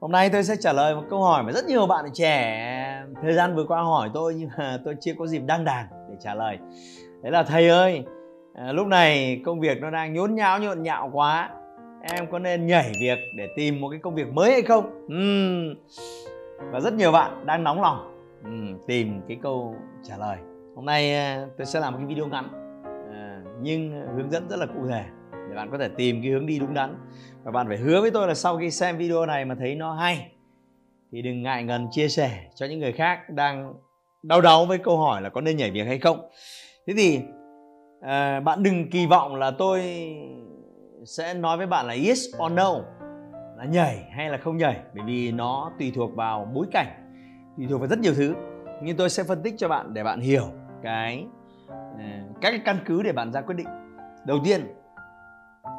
Hôm nay tôi sẽ trả lời một câu hỏi mà rất nhiều bạn trẻ thời gian vừa qua hỏi tôi nhưng mà tôi chưa có dịp đăng đàn để trả lời. Đấy là thầy ơi, à, lúc này công việc nó đang nhốn nháo nhộn nhạo quá. Em có nên nhảy việc để tìm một cái công việc mới hay không? Uhm. Và rất nhiều bạn đang nóng lòng uhm, tìm cái câu trả lời. Hôm nay à, tôi sẽ làm một cái video ngắn à, nhưng hướng dẫn rất là cụ thể để bạn có thể tìm cái hướng đi đúng đắn. Và bạn phải hứa với tôi là sau khi xem video này mà thấy nó hay thì đừng ngại ngần chia sẻ cho những người khác đang đau đáu với câu hỏi là có nên nhảy việc hay không. Thế thì à, bạn đừng kỳ vọng là tôi sẽ nói với bạn là yes or no là nhảy hay là không nhảy bởi vì nó tùy thuộc vào bối cảnh tùy thuộc vào rất nhiều thứ. Nhưng tôi sẽ phân tích cho bạn để bạn hiểu cái à, các cái căn cứ để bạn ra quyết định. Đầu tiên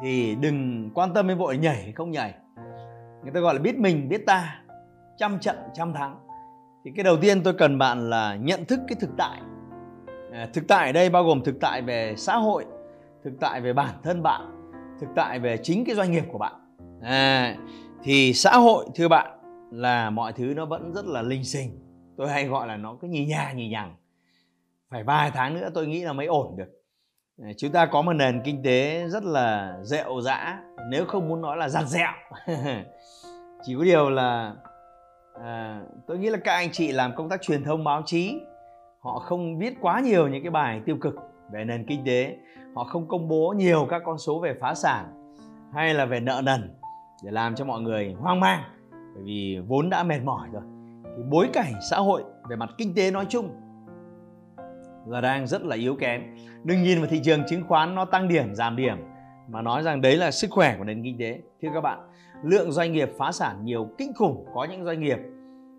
thì đừng quan tâm đến vội nhảy không nhảy. Người ta gọi là biết mình biết ta trăm trận trăm thắng. Thì cái đầu tiên tôi cần bạn là nhận thức cái thực tại. À, thực tại ở đây bao gồm thực tại về xã hội thực tại về bản thân bạn thực tại về chính cái doanh nghiệp của bạn. À, thì xã hội thưa bạn là mọi thứ nó vẫn rất là linh sinh. Tôi hay gọi là nó cứ nhì nhà nhì nhằng. Phải vài tháng nữa tôi nghĩ là mới ổn được chúng ta có một nền kinh tế rất là dẹo dã nếu không muốn nói là giặt dẹo. Chỉ có điều là à, tôi nghĩ là các anh chị làm công tác truyền thông báo chí họ không viết quá nhiều những cái bài tiêu cực về nền kinh tế. Họ không công bố nhiều các con số về phá sản hay là về nợ nần để làm cho mọi người hoang mang. Bởi vì vốn đã mệt mỏi rồi. Thì bối cảnh xã hội về mặt kinh tế nói chung là đang rất là yếu kém. Đừng nhìn vào thị trường chứng khoán nó tăng điểm, giảm điểm. Mà nói rằng đấy là sức khỏe của nền kinh tế. Thưa các bạn, lượng doanh nghiệp phá sản nhiều kinh khủng có những doanh nghiệp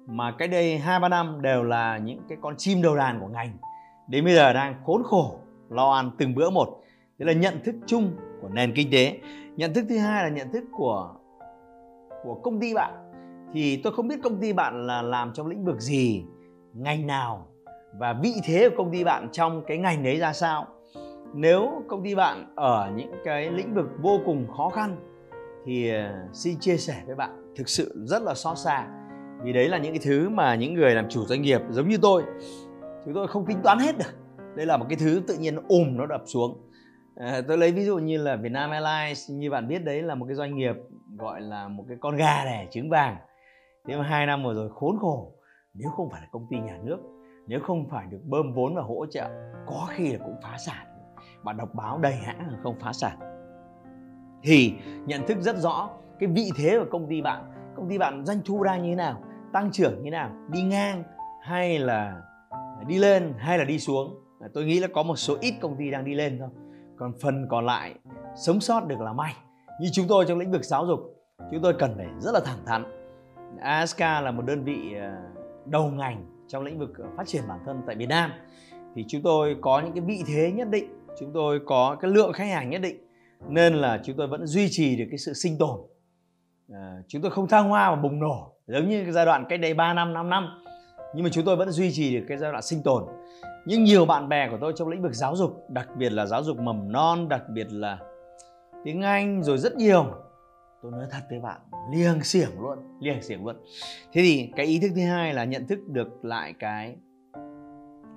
mà cái đây hai, ba năm đều là những cái con chim đầu đàn của ngành. Đến bây giờ đang khốn khổ, lo ăn từng bữa một. Đấy là nhận thức chung của nền kinh tế. Nhận thức thứ hai là nhận thức của của công ty bạn. Thì tôi không biết công ty bạn là làm trong lĩnh vực gì, ngành nào và vị thế của công ty bạn trong cái ngành đấy ra sao? Nếu công ty bạn ở những cái lĩnh vực vô cùng khó khăn thì ờ, xin chia sẻ với bạn thực sự rất là xót xa. Vì đấy là những cái thứ mà những người làm chủ doanh nghiệp giống như tôi chúng tôi không tính toán hết được. Đây là một cái thứ tự nhiên ùm nó đập xuống. À, tôi lấy ví dụ như là Vietnam Airlines như bạn biết đấy là một cái doanh nghiệp gọi là một cái con gà đẻ trứng vàng. Thế mà hai năm vừa rồi khốn khổ nếu không phải là công ty nhà nước nếu không phải được bơm vốn và hỗ trợ, có khi là cũng phá sản. Bạn đọc báo đầy hãng không phá sản. Thì nhận thức rất rõ cái vị thế của công ty bạn. Công ty bạn doanh thu ra như thế nào, tăng trưởng như thế nào, đi ngang hay là đi lên hay là đi xuống. Tôi nghĩ là có một số ít công ty đang đi lên thôi. Còn phần còn lại, sống sót được là may. Như chúng tôi trong lĩnh vực giáo dục, chúng tôi cần phải rất là thẳng thắn. ASK là một đơn vị ờ, đầu ngành trong lĩnh vực ờ, phát triển bản thân tại Việt Nam. Thì chúng tôi có những cái vị thế nhất định chúng tôi có cái lượng khách hàng nhất định nên là chúng tôi vẫn duy trì được cái sự sinh tồn. À, chúng tôi không thăng hoa và bùng nổ giống như cái giai đoạn cách đây 3 năm 5 năm nhưng mà chúng tôi vẫn duy trì được cái giai đoạn sinh tồn. Nhưng nhiều bạn bè của tôi trong lĩnh vực giáo dục đặc biệt là giáo dục mầm non đặc biệt là tiếng Anh rồi rất nhiều tôi nói thật với bạn liềng xiểng luôn. Liềng xiểng luôn. Thế thì cái ý thức thứ hai là nhận thức được lại cái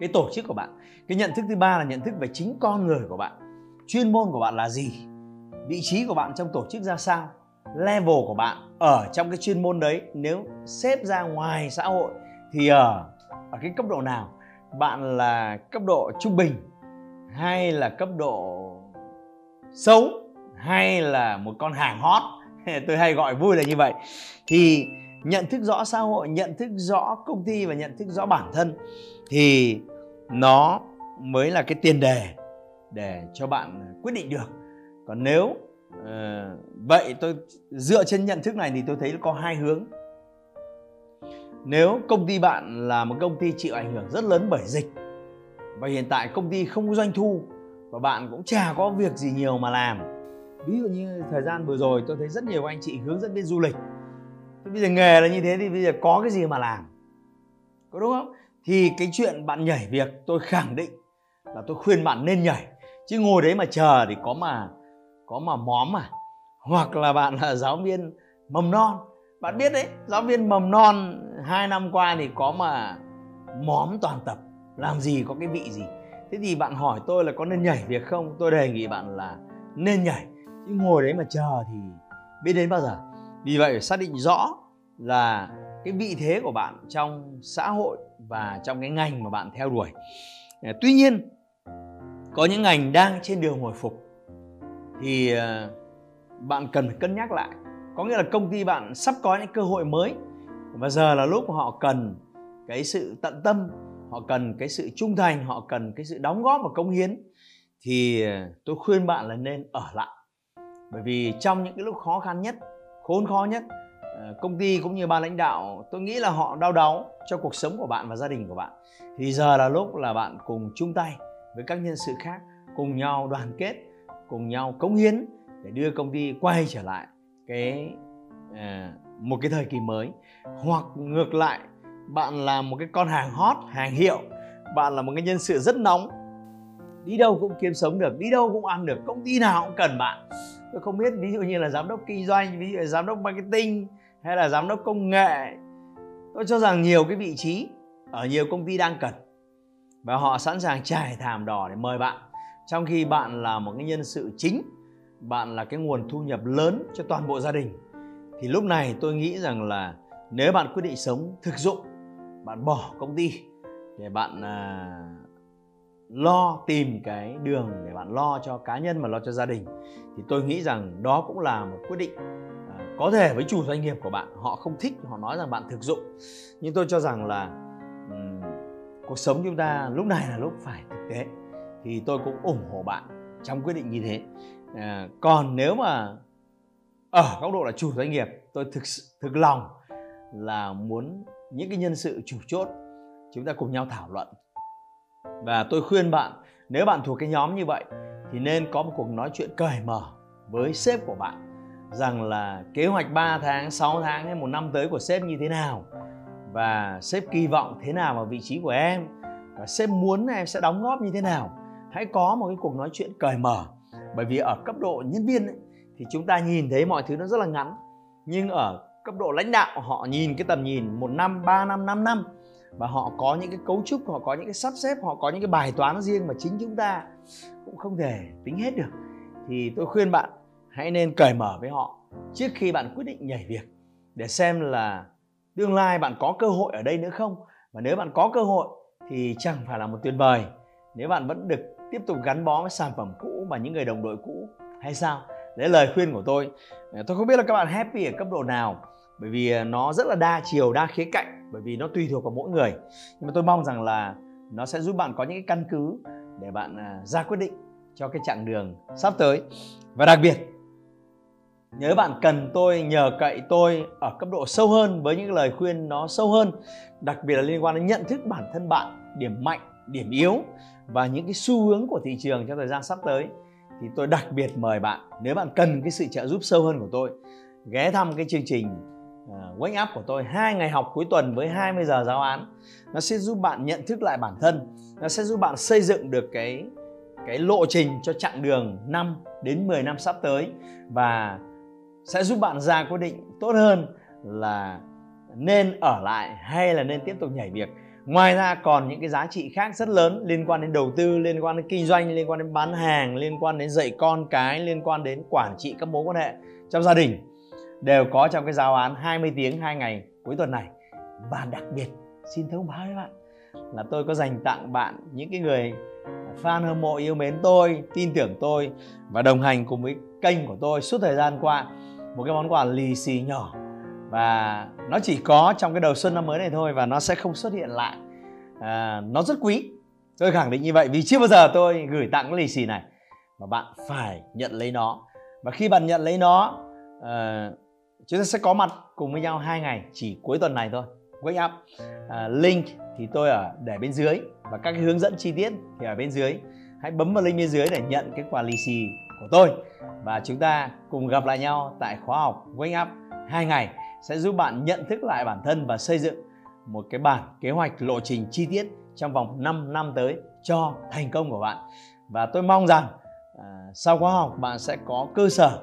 cái tổ chức của bạn. Cái nhận thức thứ ba là nhận thức về chính con người của bạn. Chuyên môn của bạn là gì? Vị trí của bạn trong tổ chức ra sao? Level của bạn ở trong cái chuyên môn đấy, nếu xếp ra ngoài xã hội thì ở ở cái cấp độ nào? Bạn là cấp độ trung bình hay là cấp độ xấu hay là một con hàng hot? tôi hay gọi vui là như vậy. Thì nhận thức rõ xã hội nhận thức rõ công ty và nhận thức rõ bản thân thì nó mới là cái tiền đề để cho bạn quyết định được. Còn nếu uh, vậy tôi dựa trên nhận thức này thì tôi thấy có hai hướng. Nếu công ty bạn là một công ty chịu ảnh hưởng rất lớn bởi dịch và hiện tại công ty không có doanh thu và bạn cũng chả có việc gì nhiều mà làm ví dụ như thời gian vừa rồi tôi thấy rất nhiều anh chị hướng dẫn viên du lịch. Thì bây giờ nghề là như thế thì bây giờ có cái gì mà làm? Có đúng không? Thì cái chuyện bạn nhảy việc tôi khẳng định là tôi khuyên bạn nên nhảy. Chứ ngồi đấy mà chờ thì có mà có mà móm à? Hoặc là bạn là giáo viên mầm non. Bạn biết đấy, giáo viên mầm non hai năm qua thì có mà móm toàn tập. Làm gì có cái vị gì? Thế thì bạn hỏi tôi là có nên nhảy việc không? Tôi đề nghị bạn là nên nhảy chứ ngồi đấy mà chờ thì biết đến bao giờ. Vì vậy phải xác định rõ là cái vị thế của bạn trong xã hội và trong cái ngành mà bạn theo đuổi. Ờ, tuy nhiên, có những ngành đang trên đường hồi phục thì ờ, bạn cần phải cân nhắc lại. Có nghĩa là công ty bạn sắp có những cơ hội mới và giờ là lúc họ cần cái sự tận tâm, họ cần cái sự trung thành, họ cần cái sự đóng góp và cống hiến thì ờ, tôi khuyên bạn là nên ở lại bởi vì trong những cái lúc khó khăn nhất, khốn khó nhất ờ, công ty cũng như ban lãnh đạo, tôi nghĩ là họ đau đáu cho cuộc sống của bạn và gia đình của bạn. Thì giờ là lúc là bạn cùng chung tay với các nhân sự khác, cùng nhau đoàn kết, cùng nhau cống hiến để đưa công ty quay trở lại cái ờ, một cái thời kỳ mới. Hoặc ngược lại, bạn là một cái con hàng hot, hàng hiệu, bạn là một cái nhân sự rất nóng đi đâu cũng kiếm sống được đi đâu cũng ăn được công ty nào cũng cần bạn. Tôi không biết ví dụ như là giám đốc kinh doanh ví dụ là giám đốc marketing hay là giám đốc công nghệ. Tôi cho rằng nhiều cái vị trí ở nhiều công ty đang cần và họ sẵn sàng trải thảm đỏ để mời bạn. Trong khi bạn là một cái nhân sự chính bạn là cái nguồn thu nhập lớn cho toàn bộ gia đình thì lúc này tôi nghĩ rằng là nếu bạn quyết định sống thực dụng bạn bỏ công ty để bạn à, lo tìm cái đường để bạn lo cho cá nhân mà lo cho gia đình thì tôi nghĩ rằng đó cũng là một quyết định à, có thể với chủ doanh nghiệp của bạn. Họ không thích họ nói rằng bạn thực dụng. Nhưng tôi cho rằng là um, cuộc sống chúng ta lúc này là lúc phải thực tế. Thì tôi cũng ủng hộ bạn trong quyết định như thế. À, còn nếu mà ở góc độ là chủ doanh nghiệp tôi thực thực lòng là muốn những cái nhân sự chủ chốt chúng ta cùng nhau thảo luận và tôi khuyên bạn nếu bạn thuộc cái nhóm như vậy thì nên có một cuộc nói chuyện cởi mở với sếp của bạn rằng là kế hoạch 3 tháng, 6 tháng hay một năm tới của sếp như thế nào. Và sếp kỳ vọng thế nào vào vị trí của em. Và sếp muốn em sẽ đóng góp như thế nào. Hãy có một cái cuộc nói chuyện cởi mở. Bởi vì ở cấp độ nhân viên ấy, thì chúng ta nhìn thấy mọi thứ nó rất là ngắn. Nhưng ở cấp độ lãnh đạo họ nhìn cái tầm nhìn một năm ba năm năm năm và họ có những cái cấu trúc, họ có những cái sắp xếp, họ có những cái bài toán riêng mà chính chúng ta cũng không thể tính hết được. Thì tôi khuyên bạn, hãy nên cởi mở với họ trước khi bạn quyết định nhảy việc, để xem là tương lai bạn có cơ hội ở đây nữa không. Và nếu bạn có cơ hội thì chẳng phải là một tuyệt vời. Nếu bạn vẫn được tiếp tục gắn bó với sản phẩm cũ và những người đồng đội cũ hay sao? Đấy lời khuyên của tôi. Tôi không biết là các bạn happy ở cấp độ nào, bởi vì ờ, nó rất là đa chiều, đa khía cạnh bởi vì nó tùy thuộc vào mỗi người. Nhưng mà tôi mong rằng là nó sẽ giúp bạn có những cái căn cứ để bạn à, ra quyết định cho cái chặng đường sắp tới. Và đặc biệt nếu bạn cần tôi nhờ cậy tôi ở cấp độ sâu hơn với những lời khuyên nó sâu hơn đặc biệt là liên quan đến nhận thức bản thân bạn điểm mạnh điểm yếu và những cái xu hướng của thị trường trong thời gian sắp tới. Thì tôi đặc biệt mời bạn nếu bạn cần cái sự trợ giúp sâu hơn của tôi ghé thăm cái chương trình À, wake Up của tôi hai ngày học cuối tuần với 20 giờ giáo án. Nó sẽ giúp bạn nhận thức lại bản thân. Nó sẽ giúp bạn xây dựng được cái cái lộ trình cho chặng đường 5 đến 10 năm sắp tới và sẽ giúp bạn ra quyết định tốt hơn là nên ở lại hay là nên tiếp tục nhảy việc. Ngoài ra còn những cái giá trị khác rất lớn liên quan đến đầu tư, liên quan đến kinh doanh, liên quan đến bán hàng, liên quan đến dạy con cái, liên quan đến quản trị các mối quan hệ trong gia đình đều có trong cái giáo án 20 tiếng 2 ngày cuối tuần này. Và đặc biệt xin thông báo với bạn là tôi có dành tặng bạn những cái người fan hâm mộ yêu mến tôi tin tưởng tôi và đồng hành cùng với kênh của tôi suốt thời gian qua. Một cái món quà lì xì nhỏ. Và nó chỉ có trong cái đầu xuân năm mới này thôi và nó sẽ không xuất hiện lại. À, nó rất quý. Tôi khẳng định như vậy vì chưa bao giờ tôi gửi tặng cái lì xì này. Mà bạn phải nhận lấy nó. Và khi bạn nhận lấy nó uh, chúng ta sẽ có mặt cùng với nhau hai ngày chỉ cuối tuần này thôi. Wake Up à, link thì tôi ở để bên dưới và các cái hướng dẫn chi tiết thì ở bên dưới. Hãy bấm vào link bên dưới để nhận cái quà lì xì của tôi. Và chúng ta cùng gặp lại nhau tại khóa học Wake Up hai ngày sẽ giúp bạn nhận thức lại bản thân và xây dựng một cái bản kế hoạch lộ trình chi tiết trong vòng 5 năm tới cho thành công của bạn. Và tôi mong rằng à, sau khóa học bạn sẽ có cơ sở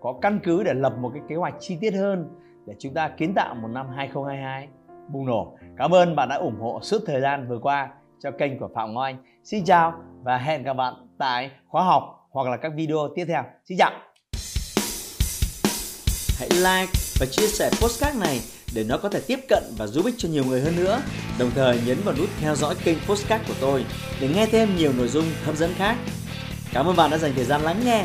có căn cứ để lập một cái kế hoạch chi tiết hơn để chúng ta kiến tạo một năm 2022 bùng nổ. Cảm ơn bạn đã ủng hộ suốt thời gian vừa qua cho kênh của Phạm Ngọc Anh. Xin chào và hẹn gặp bạn tại khóa học hoặc là các video tiếp theo. Xin chào. Hãy like và chia sẻ postcard này để nó có thể tiếp cận và giúp ích cho nhiều người hơn nữa. Đồng thời nhấn vào nút theo dõi kênh postcard của tôi để nghe thêm nhiều nội dung hấp dẫn khác. Cảm ơn bạn đã dành thời gian lắng nghe.